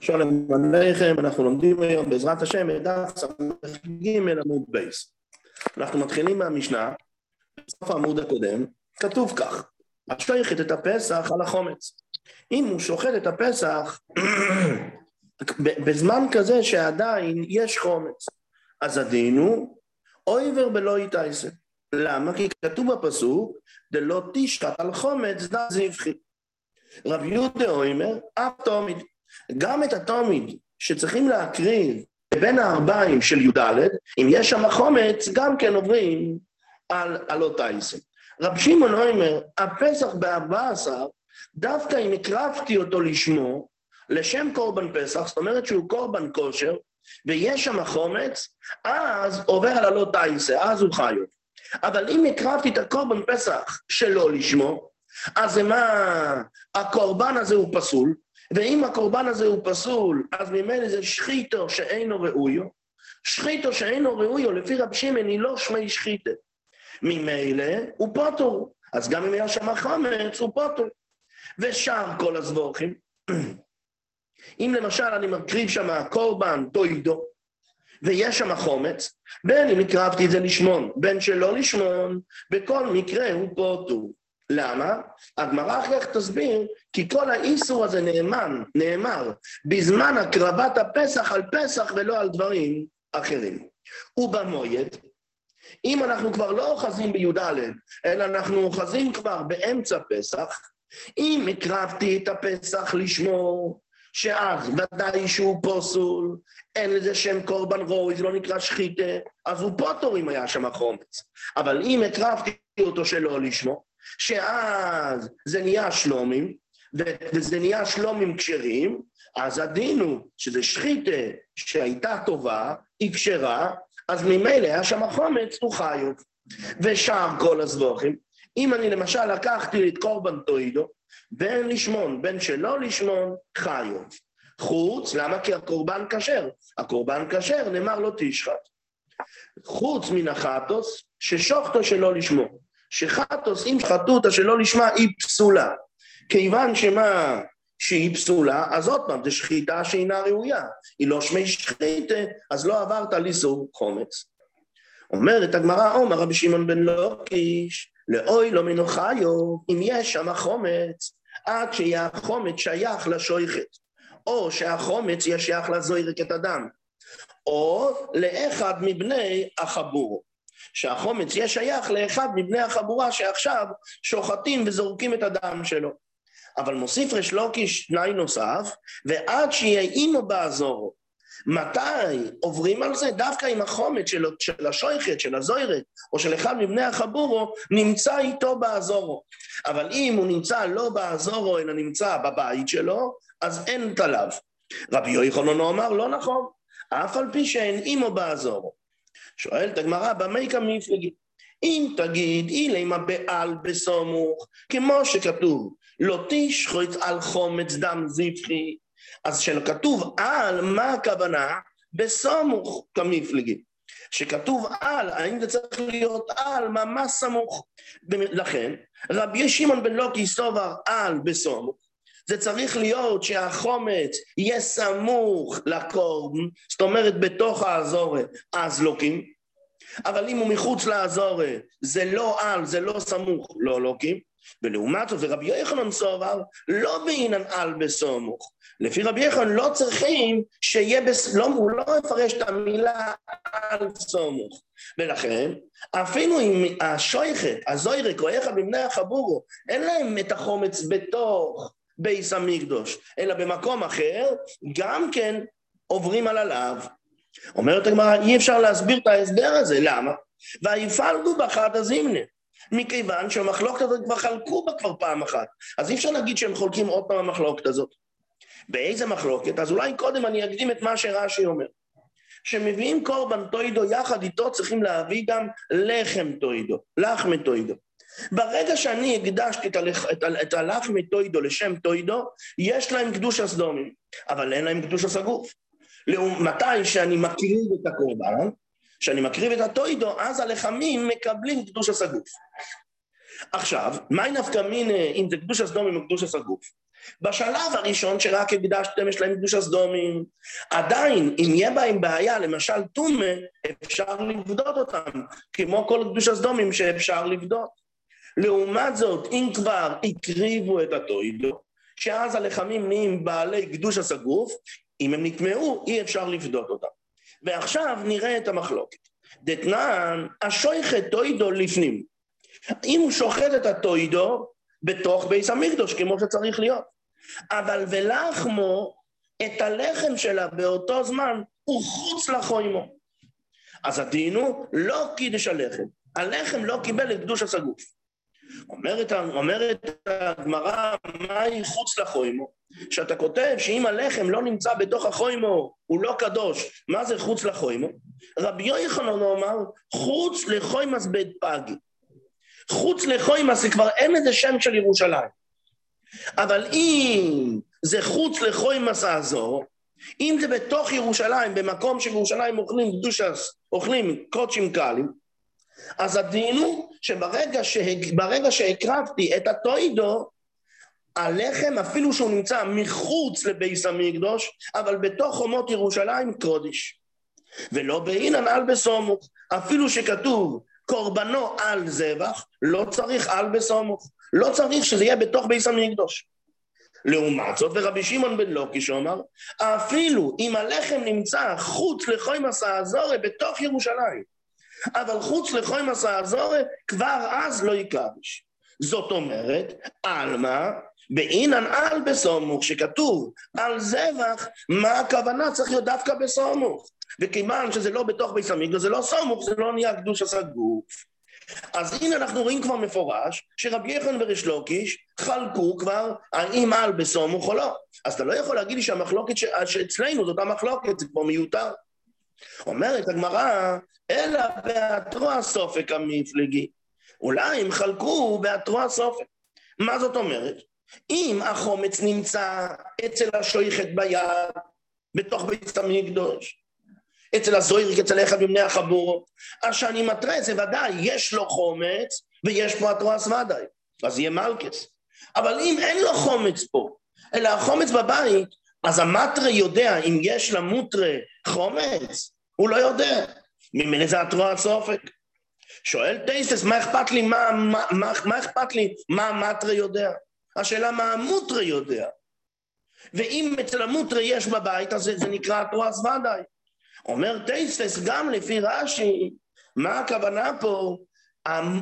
שלום עליכם, אנחנו לומדים היום בעזרת השם את דף ס"ג עמוד בייס. אנחנו מתחילים מהמשנה, בסוף העמוד הקודם, כתוב כך: השוחט את הפסח על החמץ. אם הוא שוחט את הפסח בזמן כזה שעדיין יש חמץ, אז הדין הוא עובר בלא תעשה. למה? כי כתוב בפסוק, דלא תשחט על חמץ דם זבחי. רב יהודה אומר, אף תומיד. גם את התומיד שצריכים להקריב בין הארבעים של י"ד, אם יש שם חומץ, גם כן עוברים על, על אותה עיסק. רב שמעון אומר, הפסח בארבע עשר, דווקא אם הקרבתי אותו לשמו, לשם קורבן פסח, זאת אומרת שהוא קורבן כושר, ויש שם חומץ, אז עובר על הלא תייסה, אז הוא חי. אבל אם הקרבתי את הקורבן פסח שלא לשמו, אז מה, הקורבן הזה הוא פסול, ואם הקורבן הזה הוא פסול, אז ממילא זה שחיתו שאינו ראויו. שחיתו שאינו ראויו, לפי רב שמעון, היא לא שמי שחיתה. ממילא הוא פוטור. אז גם אם היה שם חמץ, הוא פוטור. ושאר כל הזבוכים, אם למשל אני מקריב שם קורבן טוידו, ויש שם חומץ, בין אם הקרבתי את זה לשמון, בין שלא לשמון, בכל מקרה הוא פוטור. למה? הגמרא אחר כך תסביר, כי כל האיסור הזה נאמן, נאמר, בזמן הקרבת הפסח על פסח ולא על דברים אחרים. ובמויד, אם אנחנו כבר לא אוחזים בי"ד, אלא אנחנו אוחזים כבר באמצע פסח, אם הקרבתי את הפסח לשמור, שאז ודאי שהוא פוסול, אין לזה שם קורבן רוי, זה לא נקרא שחיתה, אז הוא פוטור אם היה שם חומץ. אבל אם הקרבתי אותו שלא לשמו, שאז זה נהיה שלומים, וזה נהיה שלומים כשרים, אז הדין הוא שזה שחיתה שהייתה טובה, היא כשרה, אז ממילא היה שם חומץ, הוא חיוב. ושאר כל הזבוכים, אם אני למשל לקחתי את קורבן טוידו, בין לשמון, בין שלא לשמון, חיוב. חוץ, למה? כי הקורבן כשר. הקורבן כשר, נאמר לו תשחט. חוץ מן החטוס, ששוחטו שלא לשמור. שחטוס, אם שחטו אותה שלא לשמה, היא פסולה. כיוון שמה שהיא פסולה, אז עוד פעם, זו שחיטה שאינה ראויה. היא לא שמי שחיתה, אז לא עברת איסור חומץ. אומרת הגמרא, עומר רבי שמעון בן לוקיש, לאוי לא מנוחיו, אם יש שם חומץ, עד שיהיה החומץ שייך לשויכת, או שהחומץ יהיה שייך לזוירק את הדם, או לאחד מבני החבור. שהחומץ יהיה שייך לאחד מבני החבורה שעכשיו שוחטים וזורקים את הדם שלו. אבל מוסיף ריש לוקיש תנאי נוסף, ועד שיהיה אימו בעזורו. מתי עוברים על זה? דווקא אם החומץ של, של השויכת, של הזוירת, או של אחד מבני החבורו, נמצא איתו בעזורו. אבל אם הוא נמצא לא בעזורו, אלא נמצא בבית שלו, אז אין תליו. רבי יוחנן אמר, לא נכון, אף על פי שאין אימו בעזורו. שואלת הגמרא, במה כמפלגי? אם תגיד, אילמה בעל בסמוך, כמו שכתוב, לא תשחוץ על חומץ דם זבחי, אז כשכתוב על, מה הכוונה? בסמוך כמפלגי. שכתוב על, האם זה צריך להיות על, ממש סמוך. לכן, רבי שמעון בן לוקי סובר על בסמוך, זה צריך להיות שהחומץ יהיה סמוך לקורבן, זאת אומרת בתוך האזורת, אז לוקים, אבל אם הוא מחוץ לאזורת, זה לא על, זה לא סמוך, לא לוקים, ולעומת זאת, ורבי יוחנן סובר, לא בעינן על בסמוך. לפי רבי יוחנן לא צריכים שיהיה, בס... לא, הוא לא מפרש את המילה על סמוך. ולכן, אפילו אם השויכת, הזוירק או אחד מבני החבורו, אין להם את החומץ בתוך בייס המקדוש, אלא במקום אחר, גם כן עוברים על הלאו. אומרת הגמרא, אי אפשר להסביר את ההסבר הזה, למה? ויפלגו באחד הזימנה. מכיוון שהמחלוקת הזאת כבר חלקו בה כבר פעם אחת. אז אי אפשר להגיד שהם חולקים עוד פעם המחלוקת הזאת. באיזה מחלוקת? אז אולי קודם אני אקדים את מה שרש"י אומר. כשמביאים קורבן טוידו יחד איתו צריכים להביא גם לחם טוידו, לחמי טוידו. ברגע שאני הקדשתי את, הלח, את, את הלחמי טוידו לשם טוידו, יש להם קדוש הסדומים, אבל אין להם קדוש הסגוף. מתי שאני מקריב את הקורבן, כשאני מקריב את הטוידו, אז הלחמים מקבלים קדוש הסגוף. עכשיו, מהי נפקא מינא אם זה קדוש הסדומים או קדוש הסגוף? בשלב הראשון שרק הקדשתם יש להם קדוש הסדומים, עדיין אם יהיה בהם בעיה, למשל טומא, אפשר לבדות אותם, כמו כל קדוש הסדומים שאפשר לבדות. לעומת זאת, אם כבר הקריבו את הטוידו, שאז הלחמים נהיים בעלי קדוש הסגוף, אם הם נטמעו, אי אפשר לפדות אותם. ועכשיו נראה את המחלוקת. דתנן, השויכת טוידו לפנים. אם הוא שוחט את הטוידו בתוך ביס המקדוש, כמו שצריך להיות. אבל ולחמו, את הלחם שלה באותו זמן, הוא חוץ לחוימו. אז הדין הוא לא קידש הלחם. הלחם לא קיבל את קדוש הסגוף. אומרת, אומרת הגמרא, מהי חוץ לחוימו? שאתה כותב שאם הלחם לא נמצא בתוך החוימו, הוא לא קדוש, מה זה חוץ לחוימו? רבי יוחנן אומר, חוץ לחוימס בית פגי. חוץ לחוימס זה כבר אין איזה שם של ירושלים. אבל אם זה חוץ לחוימס האזור, אם זה בתוך ירושלים, במקום שבירושלים אוכלים קדושס, אוכלים קודשים קלים, אז הדין הוא שברגע שהג... שהקרבתי את הטוידו, הלחם, אפילו שהוא נמצא מחוץ לביס המקדוש, אבל בתוך חומות ירושלים קודש. ולא באינן על בסומוך, אפילו שכתוב קורבנו על זבח, לא צריך על בסומוך. לא צריך שזה יהיה בתוך ביס המקדוש. לעומת זאת, ורבי שמעון בן לוקי שאומר, אפילו אם הלחם נמצא חוץ לחוי מסע הזורי בתוך ירושלים, אבל חוץ לחוי מסע הזורי, כבר אז לא יקרש. זאת אומרת, עלמא, באינן על בסומוך, שכתוב על זבח, מה הכוונה? צריך להיות דווקא בסומוך. וכיוון שזה לא בתוך בית המקדוש, זה לא סומוך, זה לא נהיה קדוש עשה גוף. אז הנה אנחנו רואים כבר מפורש שרבי יחנן וריש לוקיש חלקו כבר האם על בסומוך או לא. אז אתה לא יכול להגיד לי שהמחלוקת ש... שאצלנו זאת המחלוקת, זה כבר מיותר. אומרת הגמרא, אלא בהתרו הסופק המפלגי. אולי הם חלקו בהתרו הסופק. מה זאת אומרת? אם החומץ נמצא אצל השויכת ביד, בתוך בית המקדוש, אצל הזויריק, אצל אחד מבני החבורו. אז שאני מתרה, זה ודאי, יש לו חומץ ויש פה התרועס ודאי, אז יהיה מלכס. אבל אם אין לו חומץ פה, אלא החומץ בבית, אז המטרה יודע אם יש למוטרה חומץ, הוא לא יודע. ממילא זה התרועס אופק. שואל טייסס, מה אכפת לי, מה, מה, מה, מה אכפת לי, מה המטרה יודע? השאלה מה המוטרה יודע. ואם אצל המוטרה יש בבית, אז זה, זה נקרא התרועס ודאי. אומר טייסטס גם לפי רש"י, מה הכוונה פה?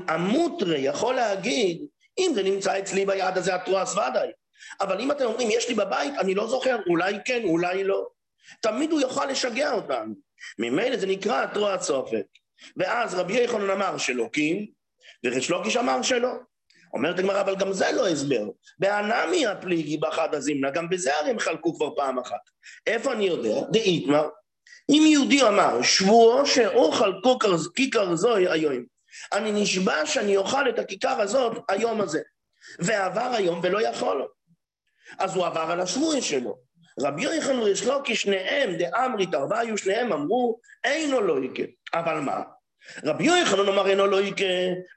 המוטרה יכול להגיד, אם זה נמצא אצלי ביד הזה התרועס ודאי. אבל אם אתם אומרים, יש לי בבית, אני לא זוכר, אולי כן, אולי לא. תמיד הוא יוכל לשגע אותנו. ממילא זה נקרא התרועס סופק. ואז רבי יחנן אמר שלא קים, וריש לוקיש אמר שלא. אומרת הגמרא, אבל גם זה לא הסבר. באנמי הפליגי באחד הזימנה, גם בזה הרי הם חלקו כבר פעם אחת. איפה אני יודע? דאיתמר, אם יהודי אמר, שבועו שאוכל כיכר זוהי היום, אני נשבע שאני אוכל את הכיכר הזאת היום הזה. ועבר היום ולא יכול לו. אז הוא עבר על השבועי שלו. רבי יוחנן וריש לו כי שניהם דאמרי תרוויו, שניהם אמרו, אינו לא יקה. אבל מה? רבי יוחנן אמר אינו לא יקה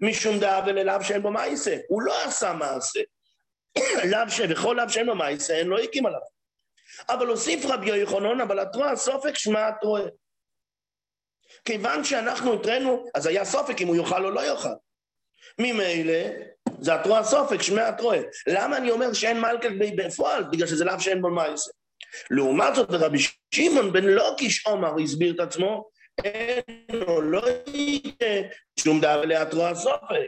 משום דאב ולאו שאין בו מעשה. הוא לא עשה מעשה. לאו ש... וכל לאו שאין בו מעשה, אין לא יקים עליו. אבל הוסיף רבי יוחנן, אבל התרועה סופק שמע התרועה. כיוון שאנחנו התראינו, אז היה סופק אם הוא יאכל או לא יאכל. ממילא, זה התרועה סופק, שמע התרועה. למה אני אומר שאין מלכת בפועל? בגלל שזה לאו שאין בו מעשה. לעומת זאת, רבי שמעון בן לוקיש עומר הסביר את עצמו, אינו לא יהיה שום דבר להתרועה סופק.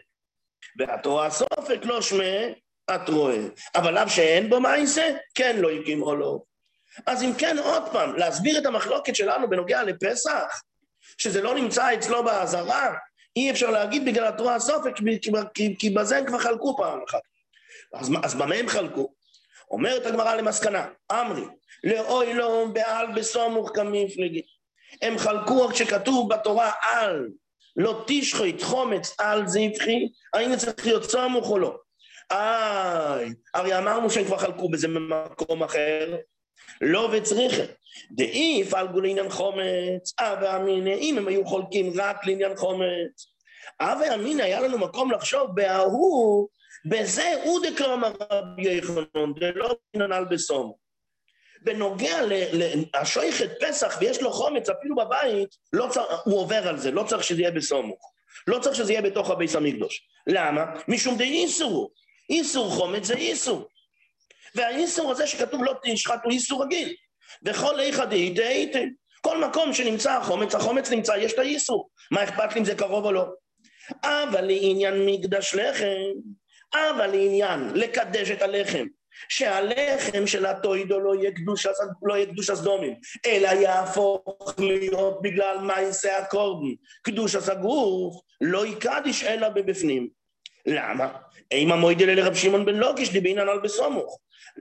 והתרועה סופק לא שמע התרועה. אבל לאו שאין בו מעשה, כן לא יקים או לא. אז אם כן, עוד פעם, להסביר את המחלוקת שלנו בנוגע לפסח, שזה לא נמצא אצלו באזהרה, אי אפשר להגיד בגלל התורה הסופק, כי, כי, כי בזה הם כבר חלקו פעם אחת. אז, אז במה הם חלקו? אומרת הגמרא למסקנה, אמרי, לאוי לא בעל בסומוך כמפלגי. הם חלקו כשכתוב בתורה על, לא תשחית חומץ על זבחי, האם זה צריך להיות סומוך או לא? איי, הרי אמרנו שהם כבר חלקו בזה במקום אחר, לא וצריכה. דאי יפעלגו לעניין חומץ, אבי אמינא, אם הם היו חולקים רק לעניין חומץ. אבי אמינא היה לנו מקום לחשוב בההוא, בזה הוא דקרומר רבי יחנון, דלא בננל בסום. בנוגע לשויכת פסח ויש לו חומץ אפילו בבית, לא צר, הוא עובר על זה, לא צריך שזה יהיה בסומוך. לא צריך שזה יהיה בתוך הביס המקדוש. למה? משום די איסור. איסור חומץ זה איסור. והאיסור הזה שכתוב לא תשחט הוא איסור רגיל. וכל איכא דאיתא איתא. כל מקום שנמצא החומץ, החומץ נמצא, יש את האיסור. מה אכפת לי אם זה קרוב או לא? אבל לעניין מקדש לחם, אבל לעניין לקדש את הלחם, שהלחם של הטוידו לא יהיה קדוש, לא הסדומים, אלא יהפוך להיות בגלל מעשה הקורבן, קדוש הסגוף, לא יקדיש אלא בבפנים. למה? אימא מוידל לרב שמעון בן לוקיש דבינן על בסומוך.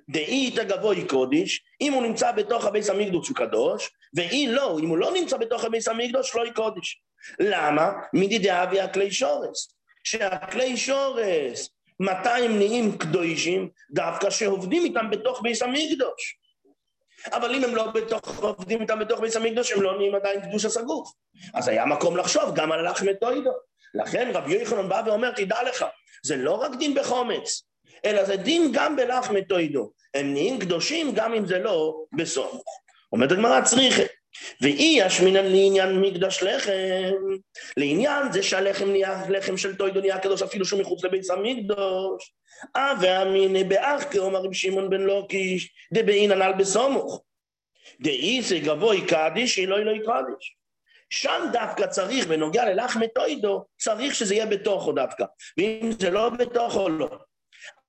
דאית הגבוי קודש, אם הוא נמצא בתוך הביס המקדוש הוא קדוש, ואי לא, אם הוא לא נמצא בתוך הביס המקדוש לא יקודש. למה? מדידי אבי הכלי שורס. שהכלי שורס, מתי הם נהיים קדושים? דווקא שעובדים איתם בתוך ביס המקדוש. אבל אם הם לא בתוך, עובדים איתם בתוך ביס המקדוש, הם לא נהיים עדיין קדוש הסגוף. אז היה מקום לחשוב גם על לחמי טוידו. לכן רבי יוחנן בא ואומר, תדע לך, זה לא רק דין בחומץ, אלא זה דין גם בלחמי טוידו. הם נהיים קדושים גם אם זה לא בסוף. אומרת הגמרא צריכה. ואי ישמינן לעניין מקדש לחם, לעניין זה שהלחם נהיה לחם של טוידו נהיה קדוש אפילו שהוא מחוץ לביס המקדוש. אה ואמינא באח כאומר רבי שמעון בן לוקיש דבעינן על בסומוך. דאי זה גבוי קדיש אילוי לא יקדיש. שם דווקא צריך, בנוגע ללחמי טוידו, צריך שזה יהיה בתוכו דווקא. ואם זה לא בתוכו, לא.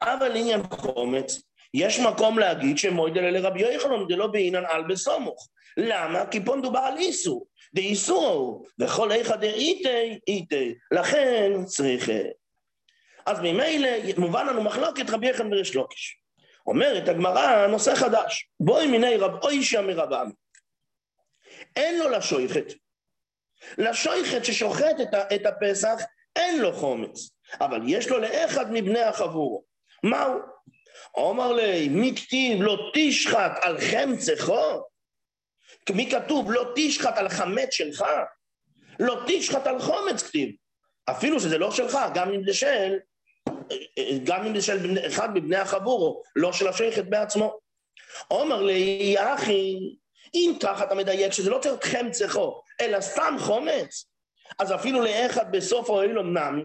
אבל לעניין חומץ, יש מקום להגיד שמוידל אלה רבי יוחנן דלא בעינן על בסומוך. למה? כי פה מדובר על איסור. דאיסור, וכל איכא דאיתי, איתי. לכן צריך... אז ממילא מובן לנו מחלוקת רבי יחנן וריש לוקיש. אומרת הגמרא נושא חדש. בואי מיני רב אוישע מרבם. אין לו לשויכת. לשויכת ששוחט את הפסח אין לו חומץ, אבל יש לו לאחד מבני החבורה. מהו? אומר לי, מי כתיב לא תשחט על חמצכו? מי כתוב לא תשחט על חמץ שלך? לא תשחט על חומץ כתיב. אפילו שזה לא שלך, גם אם זה של, גם אם זה של אחד מבני החבורו, לא של השייכת בעצמו. אומר לי, אחי, אם ככה אתה מדייק שזה לא צריך חמצכו, אלא סתם חומץ, אז אפילו לאחד בסוף האוילום נמי,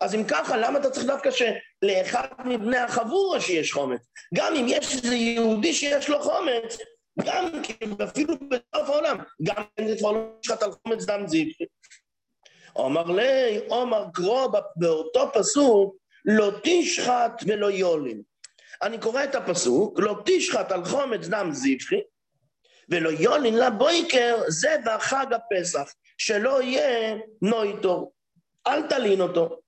אז אם ככה, למה אתה צריך דווקא שלאחד מבני החבורה שיש חומץ? גם אם יש איזה יהודי שיש לו חומץ, גם אפילו בסוף העולם, גם אם זה כבר לא נשחט על חומץ דם זיו. אומר לי, אומר קרוא באותו פסוק, לא תשחט ולא יולין. אני קורא את הפסוק, לא תשחט על חומץ דם זבחי, ולא יולין לבויקר, זה בחג הפסח, שלא יהיה נויטור, אל תלין אותו.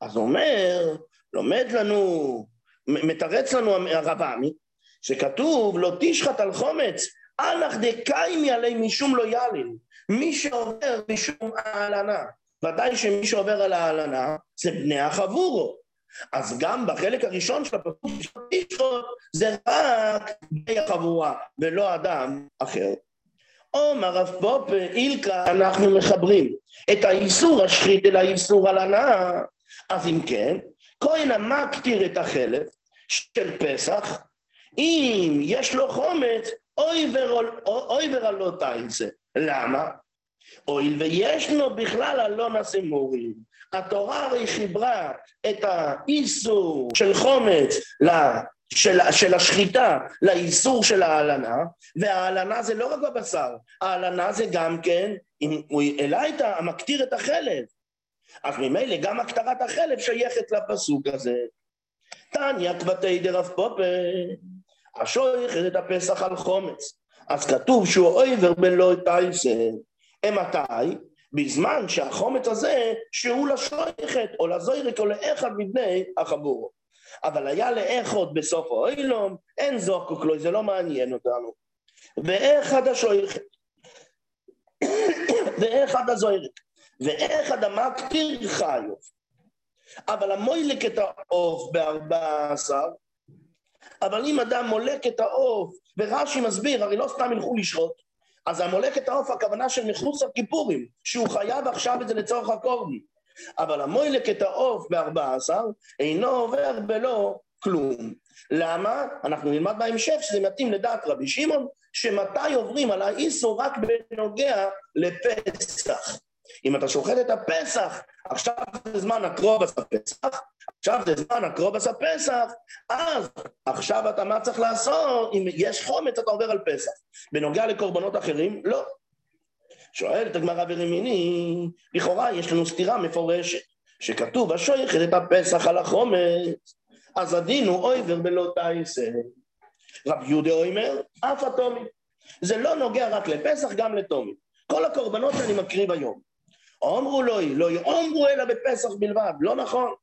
אז הוא אומר, לומד לנו, מתרץ לנו הרב עמי, שכתוב לא תשחט על חומץ, אנח דקיימי עלי משום לא ילין. מי שעובר משום ההלנה, ודאי שמי שעובר על ההלנה זה בני החבורו. אז גם בחלק הראשון של הפסוק של תשחוט זה רק בני החבורה ולא אדם אחר. עומר רב פופה אילקה אנחנו מחברים את האיסור השחית אל האיסור הלנה אז אם כן, כהן המקטיר את החלף של פסח, אם יש לו חומץ, אוי ורלא תייצא. למה? הואיל וישנו בכלל הלא מורים. התורה הרי חיברה את האיסור של חומץ של, של השחיטה לאיסור של ההלנה, וההלנה זה לא רק בבשר, ההלנה זה גם כן, אם הוא העלה את ה... מקטיר את החלב, אז ממילא גם הקטרת החלב שייכת לפסוק הזה. תניא כבתי דרב פופה, השויכת את הפסח על חומץ. אז כתוב שהוא אויבר בלא תייסה. מתי? בזמן שהחומץ הזה שהוא לשויכת או לזוירק או לאחד מבני החבורות. אבל היה לאחוד בסוף האוילום, אין זוקוק לו, זה לא מעניין אותנו. ואחד השויכת, ואחד הזוירק. ואיך אדמה כתיר חיו. אבל המוילק את העוף בארבע עשר, אבל אם אדם מולק את העוף, ורש"י מסביר, הרי לא סתם ילכו לשרות, אז המולק את העוף הכוונה של מחוץ לכיפורים, שהוא חייב עכשיו את זה לצורך הקורבי. אבל המוילק את העוף בארבע עשר אינו עובר בלא כלום. למה? אנחנו נלמד בהמשך שזה מתאים לדעת רבי שמעון, שמתי עוברים על האיסור רק בנוגע לפסח. אם אתה שוחט את הפסח, עכשיו זה זמן הקרובס הפסח, עכשיו זה זמן הקרובס הפסח, אז עכשיו אתה מה צריך לעשות? אם יש חומץ אתה עובר על פסח. בנוגע לקורבנות אחרים, לא. שואלת הגמרא ברמיני, לכאורה יש לנו סתירה מפורשת, שכתוב השויכת את הפסח על החומץ, אז הדין הוא אויבר בלא תייסה. רב יהודה אומר, אף התומי. זה לא נוגע רק לפסח, גם לתומי. כל הקורבנות שאני מקריב היום. אמרו לו, לא יאמרו אלא בפסח בלבד, לא נכון.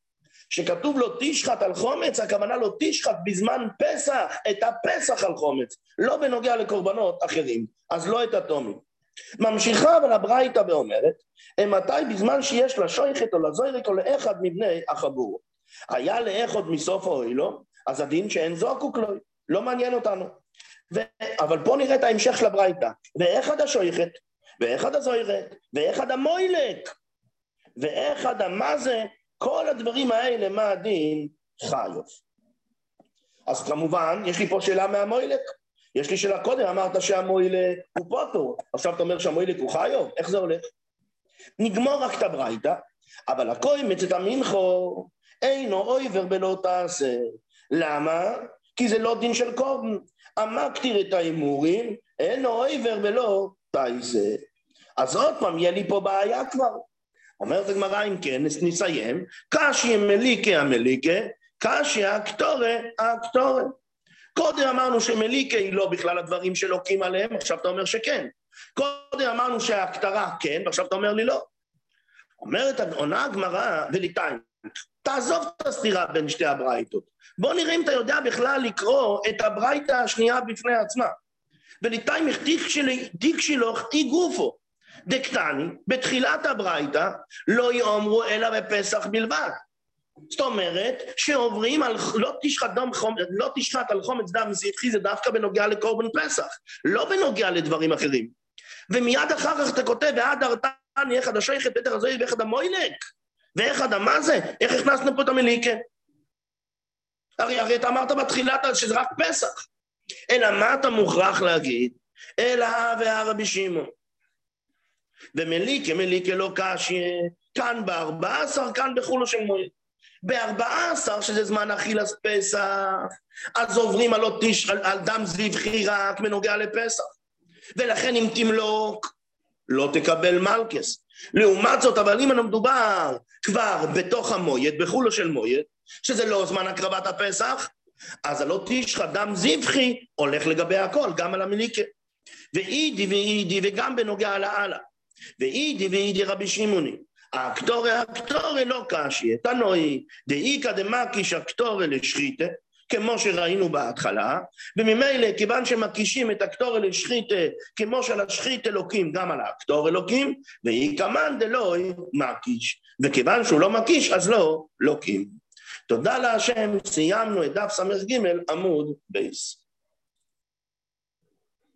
שכתוב לו תשחט על חומץ, הכוונה לו תשחט בזמן פסח, את הפסח על חומץ, לא בנוגע לקורבנות אחרים, אז לא את התומי. ממשיכה אבל הברייתא ואומרת, מתי בזמן שיש לשויכת או לזוירק או לאחד מבני החבור. היה לאחד מסוף האוילו, אז הדין שאין זועקו כלוי, לא מעניין אותנו. ו... אבל פה נראה את ההמשך של הברייתא. ואחד השויכת, ואחד הזוירק, ואחד המוילק, ואחד המזה, כל הדברים האלה, מה הדין? חיוב. אז כמובן, יש לי פה שאלה מהמוילק. יש לי שאלה קודם, אמרת שהמוילק הוא פוטו, עכשיו אתה אומר שהמוילק הוא חיוב, איך זה הולך? נגמור רק את הברייתא, אבל הקוימץ את המנחו אינו אויבר בלא תעשה. למה? כי זה לא דין של קורבן. אמקתיר את ההימורים, אינו אויבר בלא תעשה. אז עוד פעם, יהיה לי פה בעיה כבר. אומרת הגמרא, אם כן, נסיים, קשי מליקה המליקה, קשי האקטורי האקטורי. קודם אמרנו שמליקה היא לא בכלל הדברים שלוקים עליהם, עכשיו אתה אומר שכן. קודם אמרנו שההקטרה כן, ועכשיו אתה אומר לי לא. אומרת, עונה הגמרא, וליטיים, תעזוב את הסתירה בין שתי הברייתות. בוא נראה אם אתה יודע בכלל לקרוא את הברייתא השנייה בפני עצמה. וליטיים הכתיק שלו, הכתיק גופו. דקטני, בתחילת הברייתא, לא יאמרו אלא בפסח בלבד. זאת אומרת שעוברים על, לא תשחט, דם חומץ, לא תשחט על חומץ דם מסעיפחי זה דווקא בנוגע לקורבן פסח, לא בנוגע לדברים אחרים. ומיד אחר כך אתה כותב, ועד ארתני אחד השייכת בטח הזוהי ואחד המוילק, ואחד המזה, איך הכנסנו פה את המליקה? הרי, הרי אתה אמרת בתחילת שזה רק פסח. אלא מה אתה מוכרח להגיד? אלא והרבי שמעון. ומליקה, מליקה לא קשי, כאן בארבע עשר, כאן בחולו של מועד. בארבעה עשר, שזה זמן אכילס פסח, אז עוברים על, תש... על, על דם זבחי רק בנוגע לפסח. ולכן אם תמלוק, לא תקבל מלכס. לעומת זאת, אבל אם מדובר כבר בתוך המויד, בחולו של מויד, שזה לא זמן הקרבת הפסח, אז הלא תשחא דם זבחי הולך לגבי הכל, גם על המליקה. ואידי ואידי וגם בנוגע לאללה. ואידי ואידי רבי שמעוני. הקטורי הקטורי לא קשי, תנועי, דאיכא דמקיש הקטורי לשחיתה, כמו שראינו בהתחלה, וממילא כיוון שמקישים את הקטור לשחיתה כמו שלשחית אלוקים גם על הקטור אלוקים, ואיכא מאן דלוי מקיש, וכיוון שהוא לא מקיש אז לא לוקים. תודה להשם, סיימנו את דף ס"ג עמוד בייס.